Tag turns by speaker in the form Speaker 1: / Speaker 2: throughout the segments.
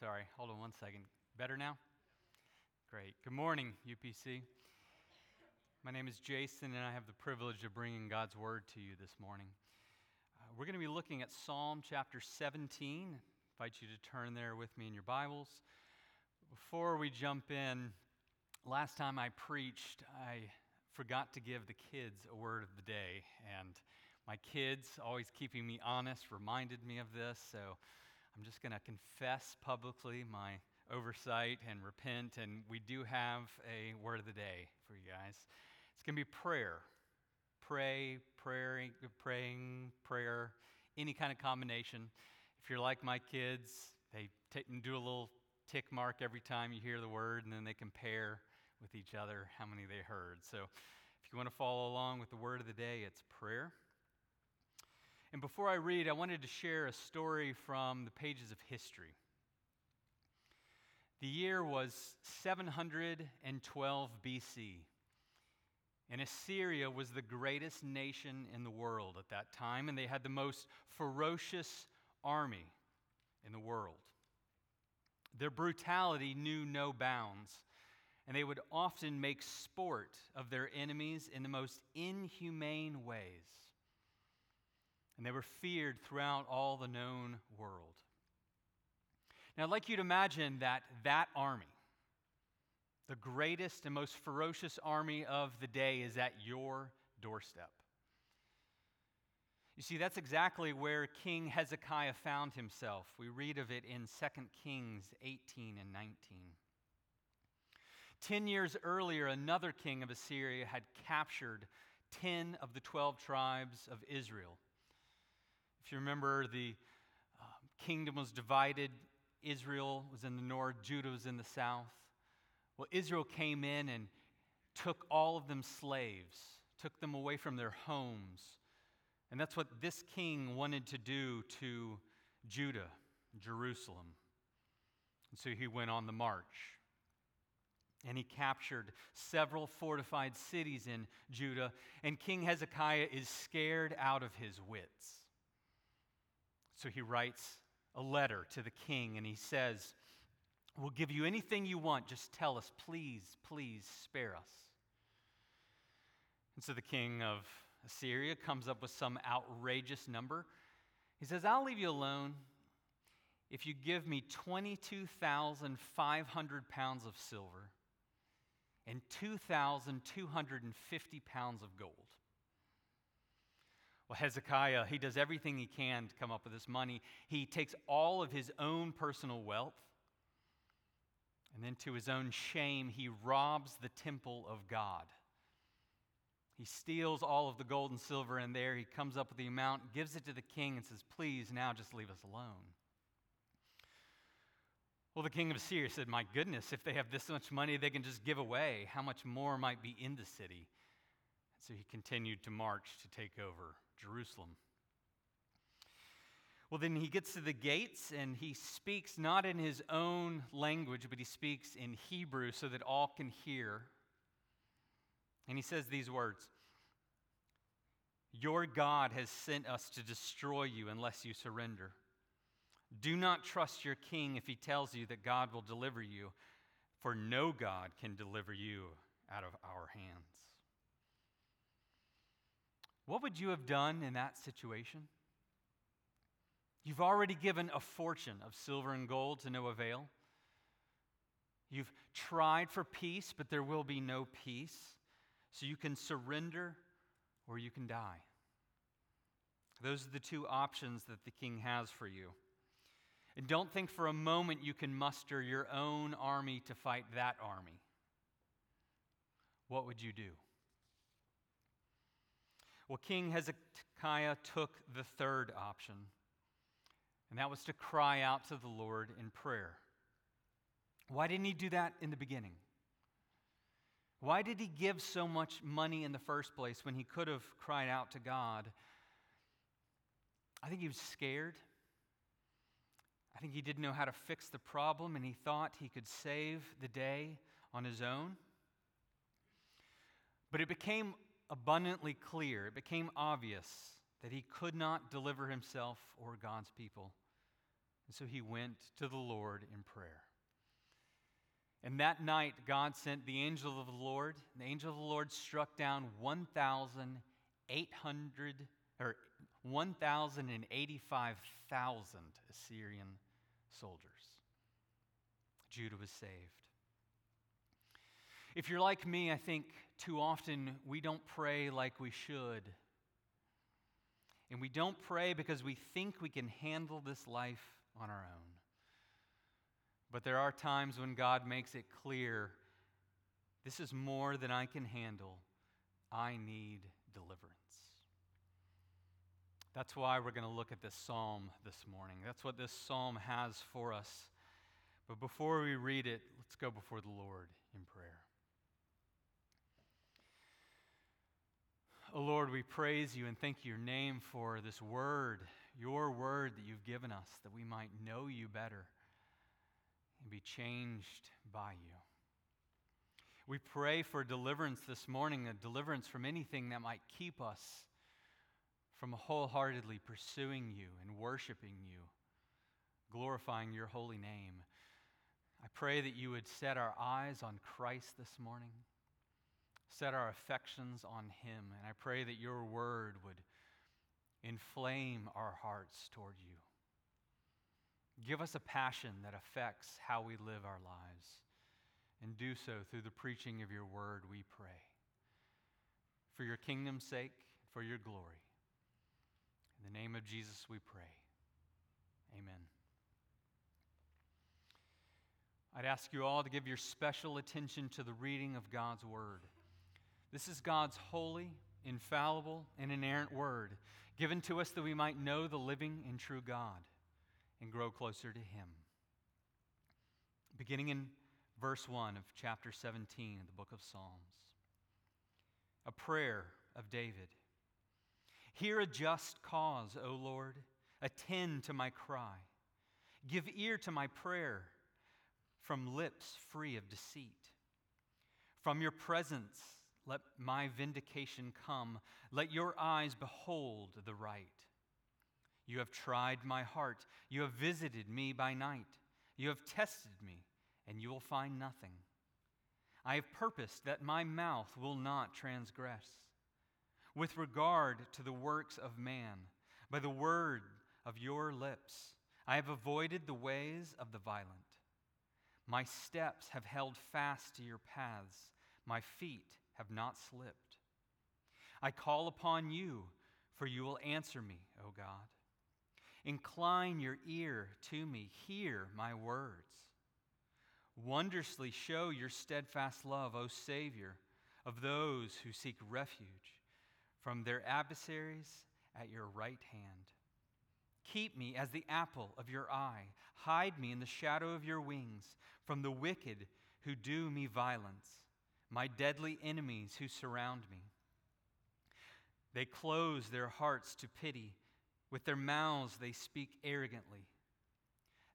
Speaker 1: Sorry, hold on one second. Better now? Great. Good morning, UPC. My name is Jason, and I have the privilege of bringing God's word to you this morning. Uh, we're going to be looking at Psalm chapter 17. I invite you to turn there with me in your Bibles. Before we jump in, last time I preached, I forgot to give the kids a word of the day, and my kids, always keeping me honest, reminded me of this. So I'm just going to confess publicly my oversight and repent. And we do have a word of the day for you guys. It's going to be prayer. Pray, praying, praying, prayer, any kind of combination. If you're like my kids, they do a little tick mark every time you hear the word, and then they compare with each other how many they heard. So if you want to follow along with the word of the day, it's prayer. And before I read, I wanted to share a story from the pages of history. The year was 712 BC, and Assyria was the greatest nation in the world at that time, and they had the most ferocious army in the world. Their brutality knew no bounds, and they would often make sport of their enemies in the most inhumane ways and they were feared throughout all the known world. Now, I'd like you to imagine that that army, the greatest and most ferocious army of the day, is at your doorstep. You see, that's exactly where King Hezekiah found himself. We read of it in 2 Kings 18 and 19. Ten years earlier, another king of Assyria had captured 10 of the 12 tribes of Israel if you remember, the uh, kingdom was divided. Israel was in the north, Judah was in the south. Well, Israel came in and took all of them slaves, took them away from their homes. And that's what this king wanted to do to Judah, Jerusalem. And so he went on the march. And he captured several fortified cities in Judah. And King Hezekiah is scared out of his wits. So he writes a letter to the king and he says, We'll give you anything you want. Just tell us, please, please spare us. And so the king of Assyria comes up with some outrageous number. He says, I'll leave you alone if you give me 22,500 pounds of silver and 2,250 pounds of gold. Well, Hezekiah, he does everything he can to come up with this money. He takes all of his own personal wealth, and then to his own shame, he robs the temple of God. He steals all of the gold and silver in there. He comes up with the amount, gives it to the king, and says, Please, now just leave us alone. Well, the king of Assyria said, My goodness, if they have this much money they can just give away, how much more might be in the city? So he continued to march to take over Jerusalem. Well, then he gets to the gates and he speaks not in his own language, but he speaks in Hebrew so that all can hear. And he says these words Your God has sent us to destroy you unless you surrender. Do not trust your king if he tells you that God will deliver you, for no God can deliver you out of our hands. What would you have done in that situation? You've already given a fortune of silver and gold to no avail. You've tried for peace, but there will be no peace. So you can surrender or you can die. Those are the two options that the king has for you. And don't think for a moment you can muster your own army to fight that army. What would you do? Well, King Hezekiah took the third option, and that was to cry out to the Lord in prayer. Why didn't he do that in the beginning? Why did he give so much money in the first place when he could have cried out to God? I think he was scared. I think he didn't know how to fix the problem, and he thought he could save the day on his own. But it became abundantly clear, it became obvious that he could not deliver himself or God's people. And so he went to the Lord in prayer. And that night, God sent the angel of the Lord. The angel of the Lord struck down 1,800 or 1,085,000 Assyrian soldiers. Judah was saved. If you're like me, I think too often we don't pray like we should. And we don't pray because we think we can handle this life on our own. But there are times when God makes it clear this is more than I can handle. I need deliverance. That's why we're going to look at this psalm this morning. That's what this psalm has for us. But before we read it, let's go before the Lord in prayer. Oh Lord, we praise you and thank your name for this word, your word that you've given us, that we might know you better and be changed by you. We pray for deliverance this morning, a deliverance from anything that might keep us from wholeheartedly pursuing you and worshiping you, glorifying your holy name. I pray that you would set our eyes on Christ this morning set our affections on Him. And I pray that your word would inflame our hearts toward you. Give us a passion that affects how we live our lives. And do so through the preaching of your word, we pray. For your kingdom's sake, for your glory. In the name of Jesus, we pray. Amen. I'd ask you all to give your special attention to the reading of God's word. This is God's holy, infallible, and inerrant word, given to us that we might know the living and true God and grow closer to Him. Beginning in verse 1 of chapter 17 of the book of Psalms, a prayer of David. Hear a just cause, O Lord. Attend to my cry. Give ear to my prayer from lips free of deceit. From your presence, let my vindication come. Let your eyes behold the right. You have tried my heart. You have visited me by night. You have tested me, and you will find nothing. I have purposed that my mouth will not transgress. With regard to the works of man, by the word of your lips, I have avoided the ways of the violent. My steps have held fast to your paths. My feet have not slipped. I call upon you, for you will answer me, O God. Incline your ear to me, hear my words. Wondrously show your steadfast love, O Savior, of those who seek refuge from their adversaries at your right hand. Keep me as the apple of your eye. Hide me in the shadow of your wings from the wicked who do me violence my deadly enemies who surround me. They close their hearts to pity. With their mouths, they speak arrogantly.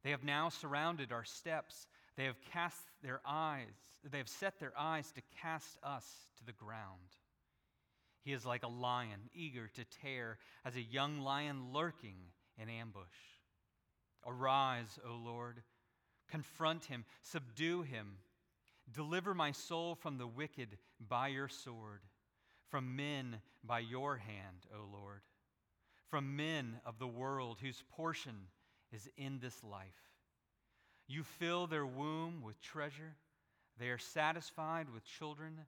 Speaker 1: They have now surrounded our steps. They have cast their eyes, they have set their eyes to cast us to the ground. He is like a lion, eager to tear, as a young lion lurking in ambush. Arise, O Lord, confront him, subdue him Deliver my soul from the wicked by your sword, from men by your hand, O Lord, from men of the world whose portion is in this life. You fill their womb with treasure, they are satisfied with children,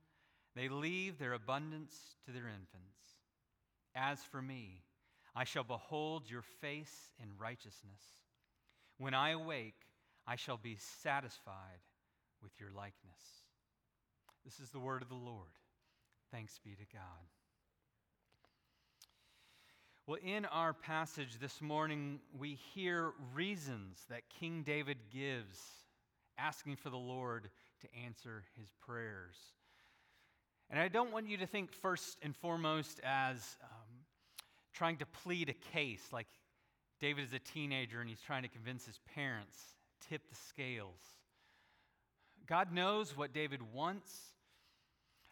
Speaker 1: they leave their abundance to their infants. As for me, I shall behold your face in righteousness. When I awake, I shall be satisfied with your likeness. This is the word of the Lord. Thanks be to God. Well, in our passage this morning, we hear reasons that King David gives, asking for the Lord to answer his prayers. And I don't want you to think first and foremost as um, trying to plead a case, like David is a teenager and he's trying to convince his parents, tip the scales. God knows what David wants.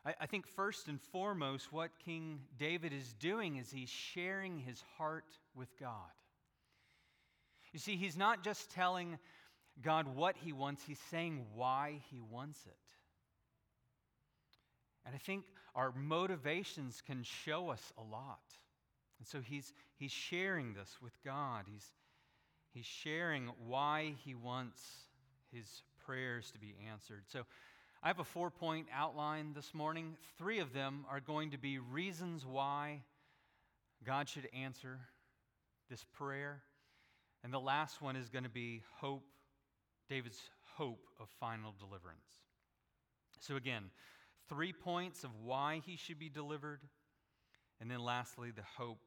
Speaker 1: I, I, think first and foremost, what King David is doing is he's sharing his heart with God. You see, he's not just telling God what he wants, he's saying why he wants it. And I think our motivations can show us a lot. And so he's, he's sharing this with God. He's, he's sharing why he wants his prayers to be answered. So I have a four point outline this morning. Three of them are going to be reasons why God should answer this prayer. And the last one is going to be hope, David's hope of final deliverance. So, again, three points of why he should be delivered. And then lastly, the hope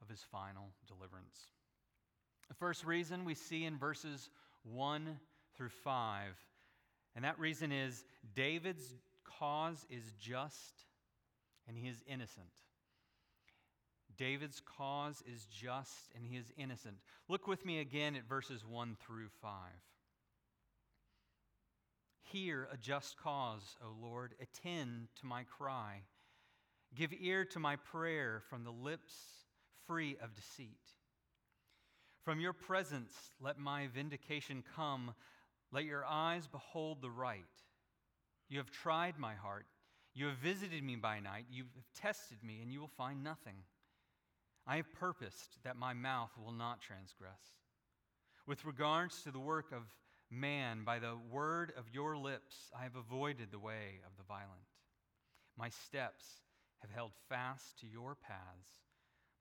Speaker 1: of his final deliverance. The first reason we see in verses 1 through 5, and that reason is David's cause is just and he is innocent. David's cause is just and he is innocent. Look with me again at verses 1 through 5. Hear a just cause, O Lord. Attend to my cry. Give ear to my prayer from the lips free of deceit. From your presence, let my vindication come. Let your eyes behold the right. You have tried my heart. You have visited me by night. You have tested me, and you will find nothing. I have purposed that my mouth will not transgress. With regards to the work of man, by the word of your lips, I have avoided the way of the violent. My steps have held fast to your paths,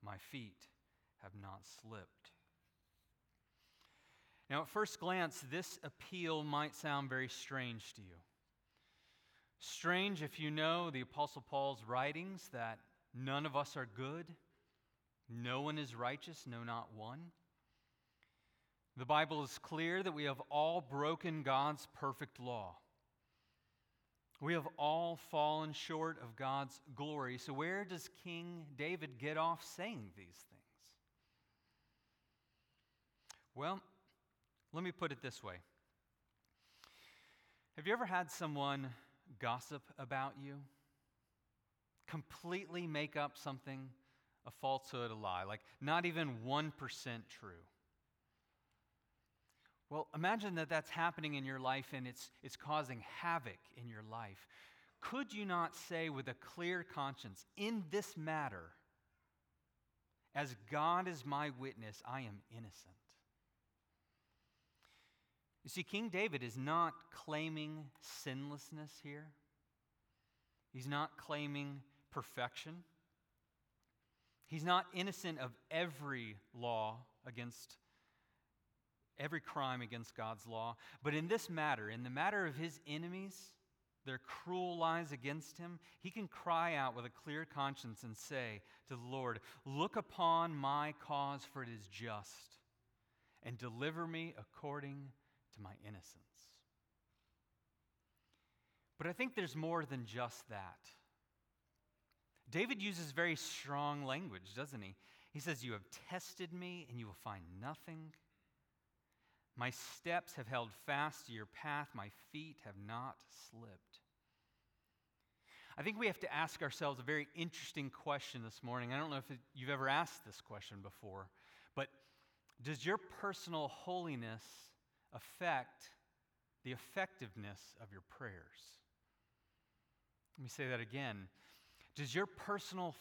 Speaker 1: my feet have not slipped. Now, at first glance, this appeal might sound very strange to you. Strange if you know the Apostle Paul's writings that none of us are good, no one is righteous, no, not one. The Bible is clear that we have all broken God's perfect law. We have all fallen short of God's glory. So, where does King David get off saying these things? Well, let me put it this way Have you ever had someone gossip about you? Completely make up something, a falsehood, a lie, like not even 1% true. Well, imagine that that's happening in your life and it's, it's causing havoc in your life. Could you not say with a clear conscience, in this matter, as God is my witness, I am innocent? You see, King David is not claiming sinlessness here, he's not claiming perfection. He's not innocent of every law against every crime against God's law. But in this matter, in the matter of his enemies, their cruel lies against him, he can cry out with a clear conscience and say to the Lord, Look upon my cause, for it is just, and deliver me according to my innocence. But I think there's more than just that. David uses very strong language, doesn't he? He says, You have tested me, and you will find nothing. My steps have held fast to your path, my feet have not slipped. I think we have to ask ourselves a very interesting question this morning. I don't know if you've ever asked this question before, but does your personal holiness affect the effectiveness of your prayers? Let me say that again. Does your personal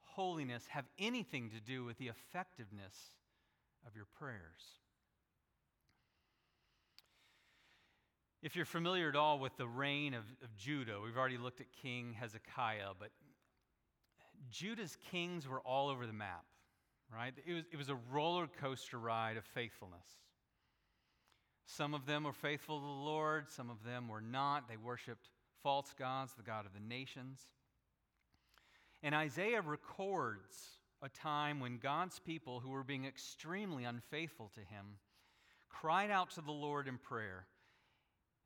Speaker 1: holiness have anything to do with the effectiveness of your prayers? If you're familiar at all with the reign of, of Judah, we've already looked at King Hezekiah, but Judah's kings were all over the map, right? It was, it was a roller coaster ride of faithfulness. Some of them were faithful to the Lord, some of them were not. They worshiped false gods, the God of the nations. And Isaiah records a time when God's people, who were being extremely unfaithful to him, cried out to the Lord in prayer.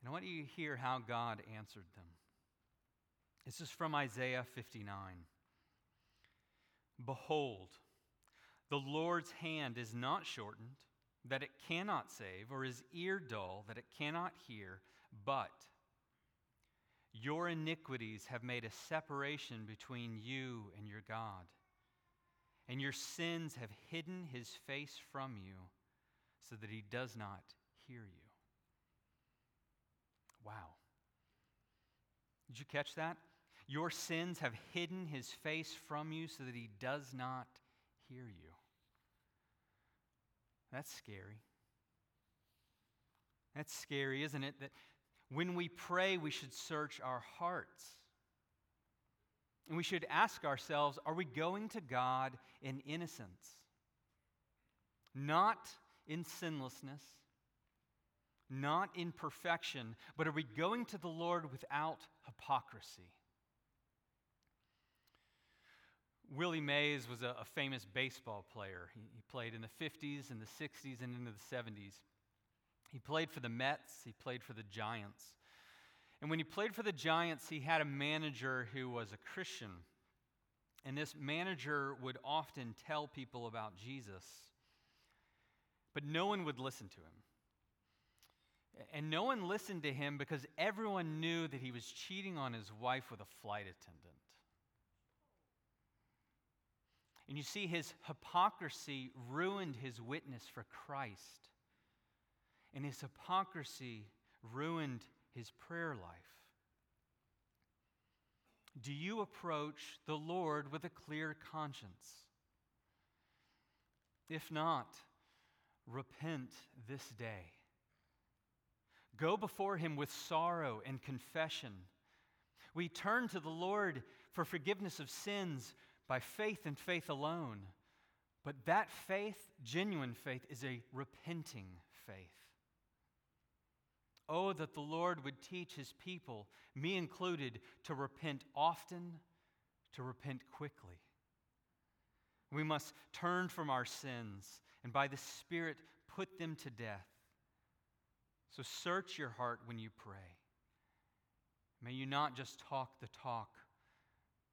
Speaker 1: And I want you to hear how God answered them. This is from Isaiah 59. Behold, the Lord's hand is not shortened, that it cannot save, or his ear dull, that it cannot hear, but your iniquities have made a separation between you and your God, and your sins have hidden his face from you so that he does not hear you. Wow. Did you catch that? Your sins have hidden his face from you so that he does not hear you. That's scary. That's scary, isn't it? That when we pray, we should search our hearts. And we should ask ourselves are we going to God in innocence? Not in sinlessness, not in perfection, but are we going to the Lord without hypocrisy? Willie Mays was a, a famous baseball player. He, he played in the 50s and the 60s and into the 70s. He played for the Mets, he played for the Giants. And when he played for the Giants, he had a manager who was a Christian. And this manager would often tell people about Jesus, but no one would listen to him. And no one listened to him because everyone knew that he was cheating on his wife with a flight attendant. And you see, his hypocrisy ruined his witness for Christ. And his hypocrisy ruined his prayer life. Do you approach the Lord with a clear conscience? If not, repent this day. Go before him with sorrow and confession. We turn to the Lord for forgiveness of sins by faith and faith alone. But that faith, genuine faith, is a repenting faith. Oh, that the Lord would teach his people, me included, to repent often, to repent quickly. We must turn from our sins and by the Spirit put them to death. So search your heart when you pray. May you not just talk the talk,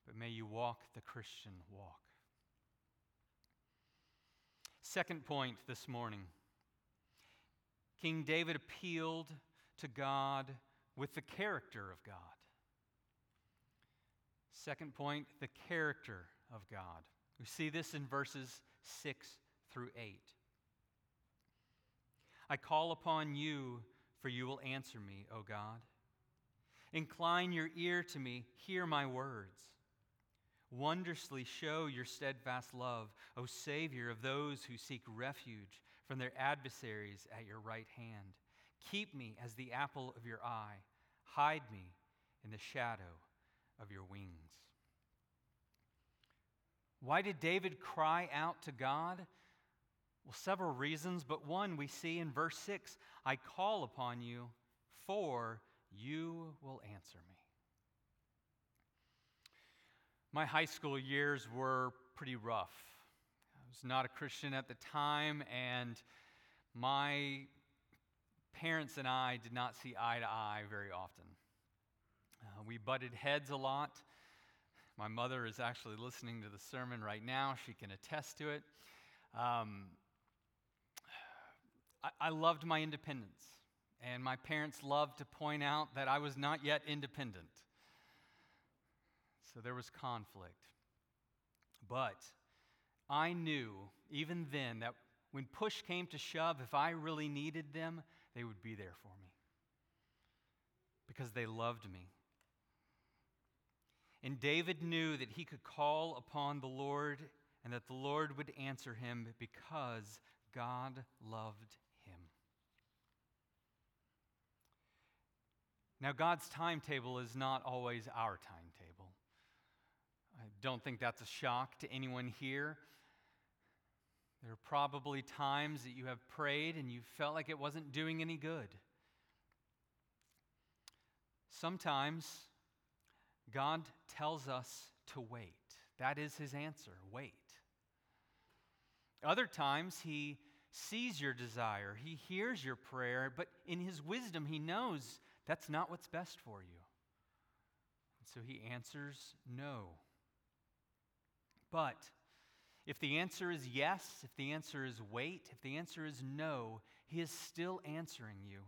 Speaker 1: but may you walk the Christian walk. Second point this morning King David appealed to God with the character of God. Second point, the character of God. We see this in verses 6 through 8. I call upon you, for you will answer me, O God. Incline your ear to me, hear my words. Wondrously show your steadfast love, O Savior of those who seek refuge from their adversaries at your right hand. Keep me as the apple of your eye. Hide me in the shadow of your wings. Why did David cry out to God? Well, several reasons, but one we see in verse 6 I call upon you, for you will answer me. My high school years were pretty rough. I was not a Christian at the time, and my parents and I did not see eye to eye very often. Uh, we butted heads a lot. My mother is actually listening to the sermon right now. She can attest to it. Um, I, I loved my independence, and my parents loved to point out that I was not yet independent. So there was conflict. But I knew, even then, that when push came to shove, if I really needed them, they would be there for me because they loved me. And David knew that he could call upon the Lord and that the Lord would answer him because God loved him. Now, God's timetable is not always our timetable. Don't think that's a shock to anyone here. There are probably times that you have prayed and you felt like it wasn't doing any good. Sometimes God tells us to wait. That is his answer wait. Other times, he sees your desire, he hears your prayer, but in his wisdom, he knows that's not what's best for you. And so he answers no. But if the answer is yes, if the answer is wait, if the answer is no, He is still answering you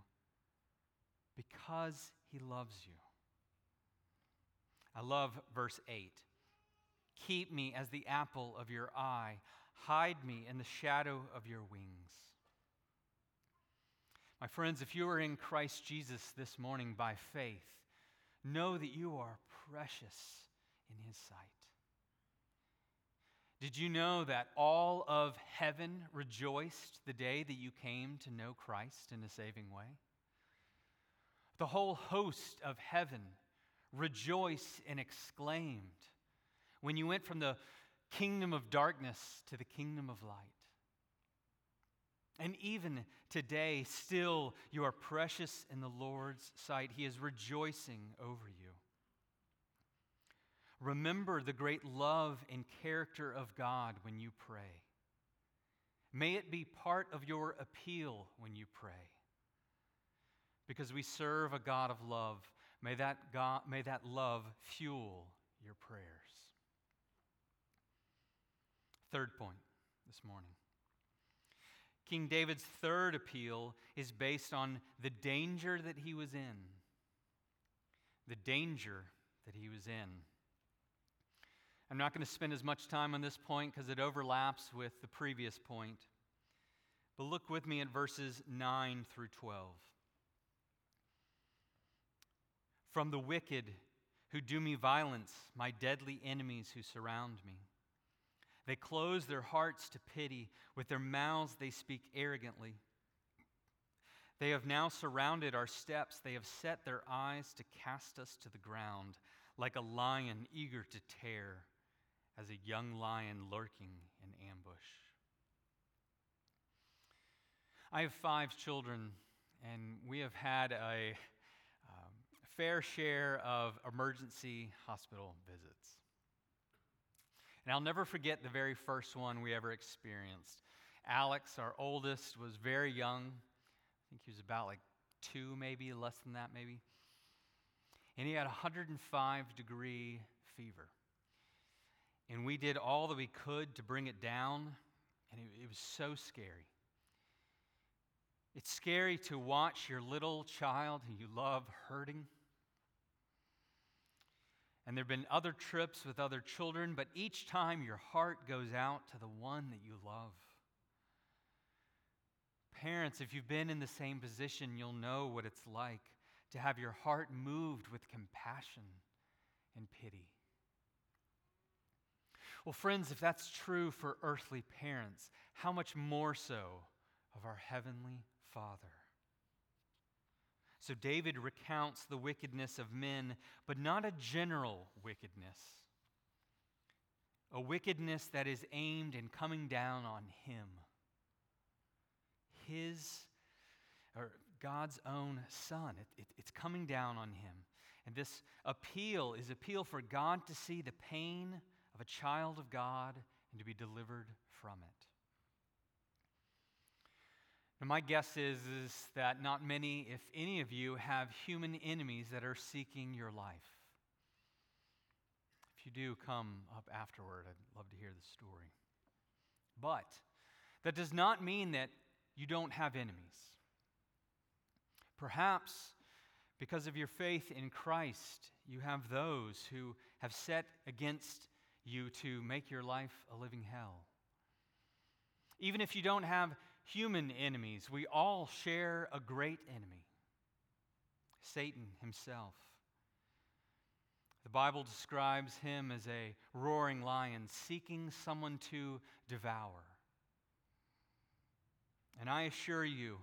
Speaker 1: because He loves you. I love verse 8. Keep me as the apple of your eye, hide me in the shadow of your wings. My friends, if you are in Christ Jesus this morning by faith, know that you are precious in His sight. Did you know that all of heaven rejoiced the day that you came to know Christ in a saving way? The whole host of heaven rejoiced and exclaimed when you went from the kingdom of darkness to the kingdom of light. And even today, still, you are precious in the Lord's sight. He is rejoicing over you. Remember the great love and character of God when you pray. May it be part of your appeal when you pray. Because we serve a God of love, may that, God, may that love fuel your prayers. Third point this morning King David's third appeal is based on the danger that he was in. The danger that he was in. I'm not going to spend as much time on this point because it overlaps with the previous point. But look with me at verses 9 through 12. From the wicked who do me violence, my deadly enemies who surround me. They close their hearts to pity. With their mouths they speak arrogantly. They have now surrounded our steps. They have set their eyes to cast us to the ground, like a lion eager to tear, as a young lion lurking in ambush. I have five children, and we have had a um, fair share of emergency hospital visits. And I'll never forget the very first one we ever experienced. Alex, our oldest, was very young. I think he was about like two, maybe, less than that, maybe. And he had a 105 degree fever. And we did all that we could to bring it down, and it, it was so scary. It's scary to watch your little child who you love hurting. And there have been other trips with other children, but each time your heart goes out to the one that you love. Parents, if you've been in the same position, you'll know what it's like to have your heart moved with compassion and pity. Well, friends, if that's true for earthly parents, how much more so of our Heavenly Father? So David recounts the wickedness of men, but not a general wickedness. A wickedness that is aimed and coming down on him. His, or God's own son. It, it, it's coming down on him. And this appeal is appeal for God to see the pain of a child of God and to be delivered from it. And my guess is, is that not many, if any of you, have human enemies that are seeking your life. If you do, come up afterward. I'd love to hear the story. But that does not mean that you don't have enemies. Perhaps because of your faith in Christ, you have those who have set against you to make your life a living hell. Even if you don't have human enemies. We all share a great enemy Satan himself. The Bible describes him as a roaring lion seeking someone to devour. And I assure you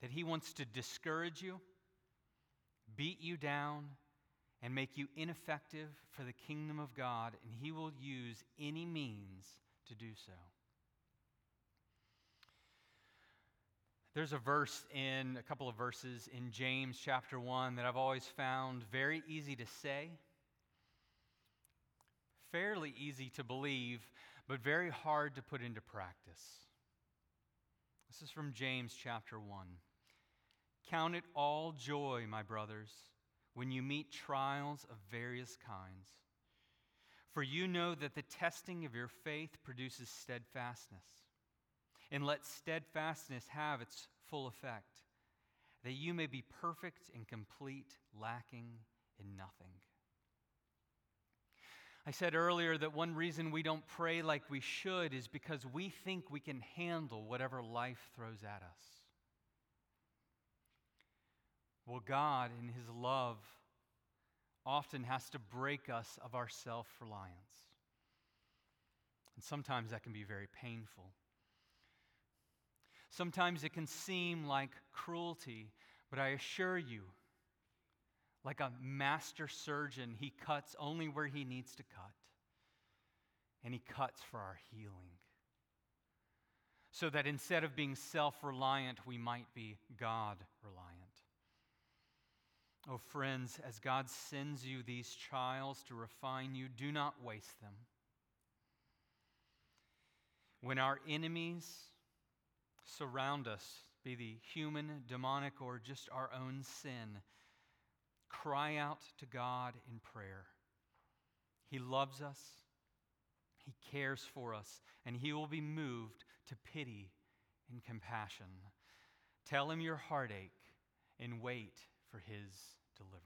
Speaker 1: that he wants to discourage you, beat you down, and make you ineffective for the kingdom of God, and he will use any means to do so. There's a verse in, a couple of verses in James chapter 1 that I've always found very easy to say, fairly easy to believe, but very hard to put into practice. This is from James chapter 1. Count it all joy, my brothers, when you meet trials of various kinds. For you know that the testing of your faith produces steadfastness and let steadfastness have its full effect, that you may be perfect and complete, lacking in nothing. I said earlier that one reason we don't pray like we should is because we think we can handle whatever life throws at us. Well, God, in His love, often has to break us of our self reliance. And sometimes that can be very painful. Sometimes it can seem like cruelty, but I assure you, like a master surgeon, he cuts only where he needs to cut, and he cuts for our healing. So that instead of being self reliant, we might be God reliant. Oh, friends, as God sends you these trials to refine you, do not waste them. When our enemies surround us, be the human, demonic, or just our own sin, cry out to God in prayer. He loves us, He cares for us, and He will be moved to pity and compassion. Tell Him your heartache and wait for His deliverance.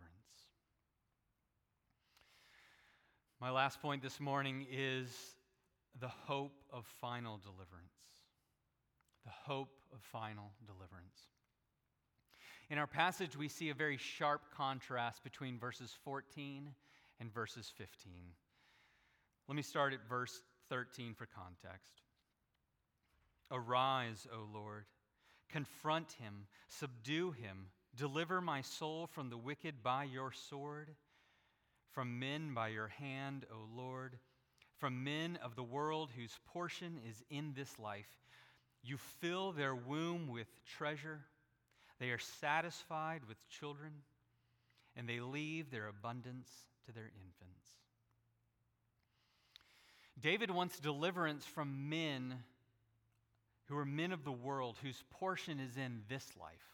Speaker 1: My last point this morning is the hope of final deliverance. The hope of final deliverance. In our passage, we see a very sharp contrast between verses 14 and verses 15. Let me start at verse 13 for context. Arise, O Lord, confront him, subdue him, deliver my soul from the wicked by your sword, from men by your hand, O Lord, from men of the world whose portion is in this life. You fill their womb with treasure, they are satisfied with children, and they leave their abundance to their infants. David wants deliverance from men who are men of the world whose portion is in this life.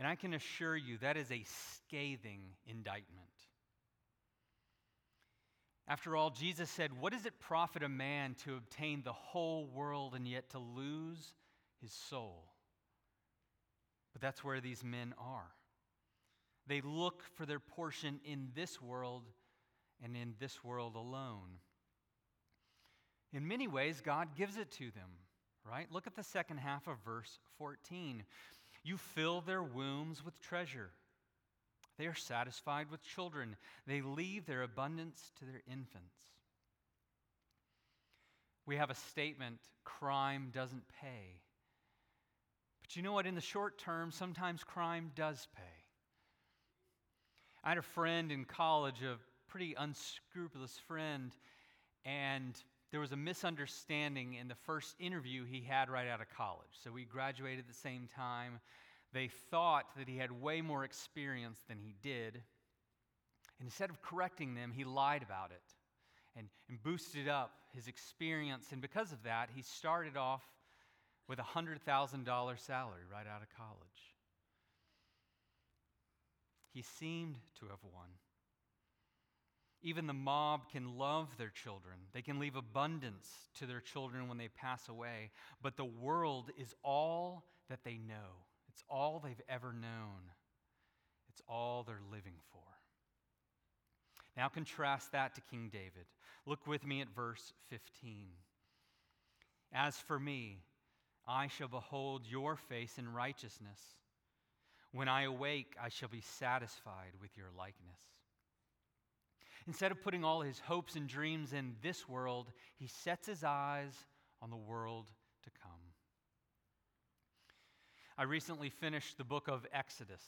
Speaker 1: And I can assure you that is a scathing indictment. After all, Jesus said, What does it profit a man to obtain the whole world and yet to lose his soul? But that's where these men are. They look for their portion in this world and in this world alone. In many ways, God gives it to them right? Look at the second half of verse 14. You fill their wombs with treasure. They are satisfied with children. They leave their abundance to their infants. We have a statement crime doesn't pay. But you know what? In the short term, sometimes crime does pay. I had a friend in college, a pretty unscrupulous friend, and there was a misunderstanding in the first interview he had right out of college. So we graduated at the same time. They thought that he had way more experience than he did. And instead of correcting them, he lied about it and, and boosted up his experience. And because of that, he started off with a $100,000 salary right out of college. He seemed to have won. Even the mob can love their children. They can leave abundance to their children when they pass away. But the world is all that they know, it's all they've ever known, it's all they're living for. Now contrast that to King David. Look with me at verse 15. As for me, I shall behold your face in righteousness. When I awake, I shall be satisfied with your likeness. Instead of putting all his hopes and dreams in this world, he sets his eyes on the world to come. I recently finished the book of Exodus.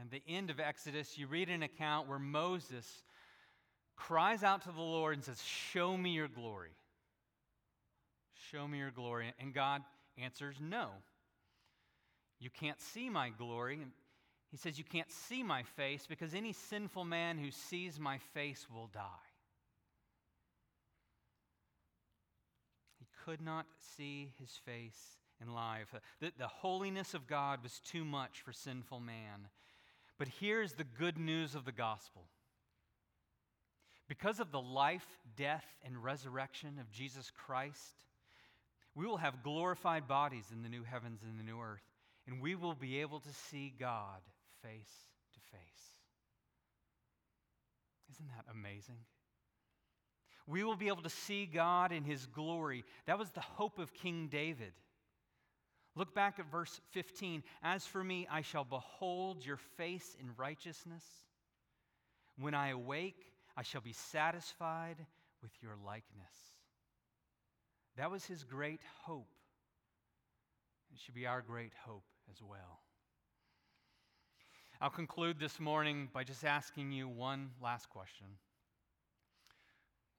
Speaker 1: And the end of Exodus, you read an account where Moses cries out to the Lord and says, Show me your glory. Show me your glory. And God answers, No. You can't see my glory. He says, You can't see my face because any sinful man who sees my face will die. He could not see his face in life. The, the holiness of God was too much for sinful man. But here's the good news of the gospel. Because of the life, death, and resurrection of Jesus Christ, we will have glorified bodies in the new heavens and the new earth, and we will be able to see God face to face. Isn't that amazing? We will be able to see God in his glory. That was the hope of King David. Look back at verse 15. As for me, I shall behold your face in righteousness. When I awake, I shall be satisfied with your likeness. That was his great hope. It should be our great hope as well. I'll conclude this morning by just asking you one last question.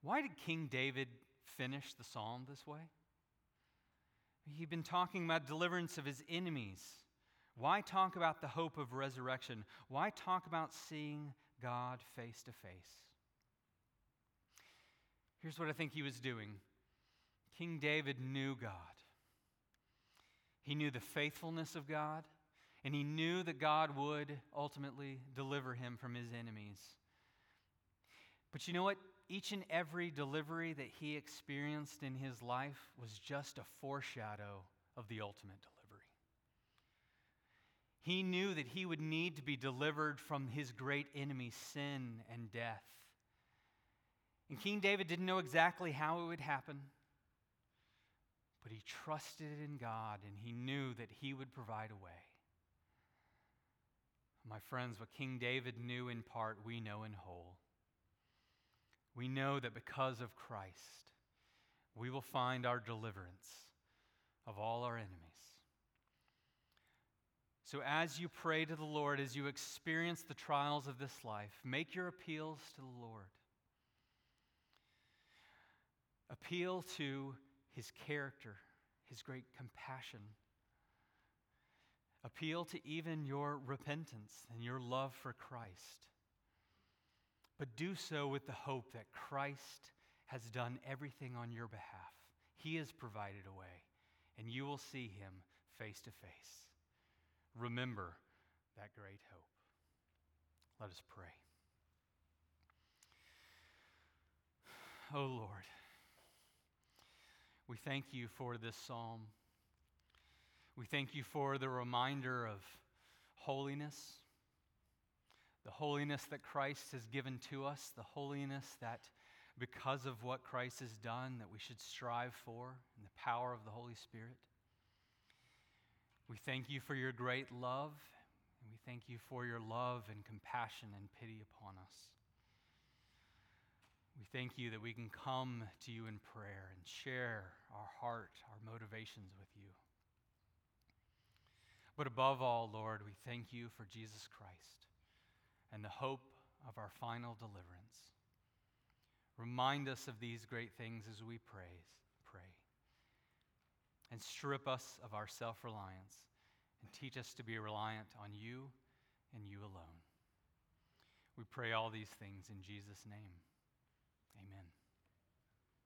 Speaker 1: Why did King David finish the psalm this way? He'd been talking about deliverance of his enemies. Why talk about the hope of resurrection? Why talk about seeing God face to face? Here's what I think he was doing King David knew God. He knew the faithfulness of God, and he knew that God would ultimately deliver him from his enemies. But you know what? Each and every delivery that he experienced in his life was just a foreshadow of the ultimate delivery. He knew that he would need to be delivered from his great enemy, sin and death. And King David didn't know exactly how it would happen, but he trusted in God and he knew that he would provide a way. My friends, what King David knew in part, we know in whole. We know that because of Christ, we will find our deliverance of all our enemies. So, as you pray to the Lord, as you experience the trials of this life, make your appeals to the Lord. Appeal to his character, his great compassion. Appeal to even your repentance and your love for Christ. But do so with the hope that Christ has done everything on your behalf. He has provided a way, and you will see him face to face. Remember that great hope. Let us pray. Oh Lord, we thank you for this psalm. We thank you for the reminder of holiness, the holiness that Christ has given to us, the holiness that because of what Christ has done that we should strive for in the power of the Holy Spirit. We thank you for your great love, and we thank you for your love and compassion and pity upon us. We thank you that we can come to you in prayer and share our heart, our motivations with you. But above all, Lord, we thank you for Jesus Christ and the hope of our final deliverance. Remind us of these great things as we praise, pray. And strip us of our self reliance and teach us to be reliant on you and you alone. We pray all these things in Jesus' name.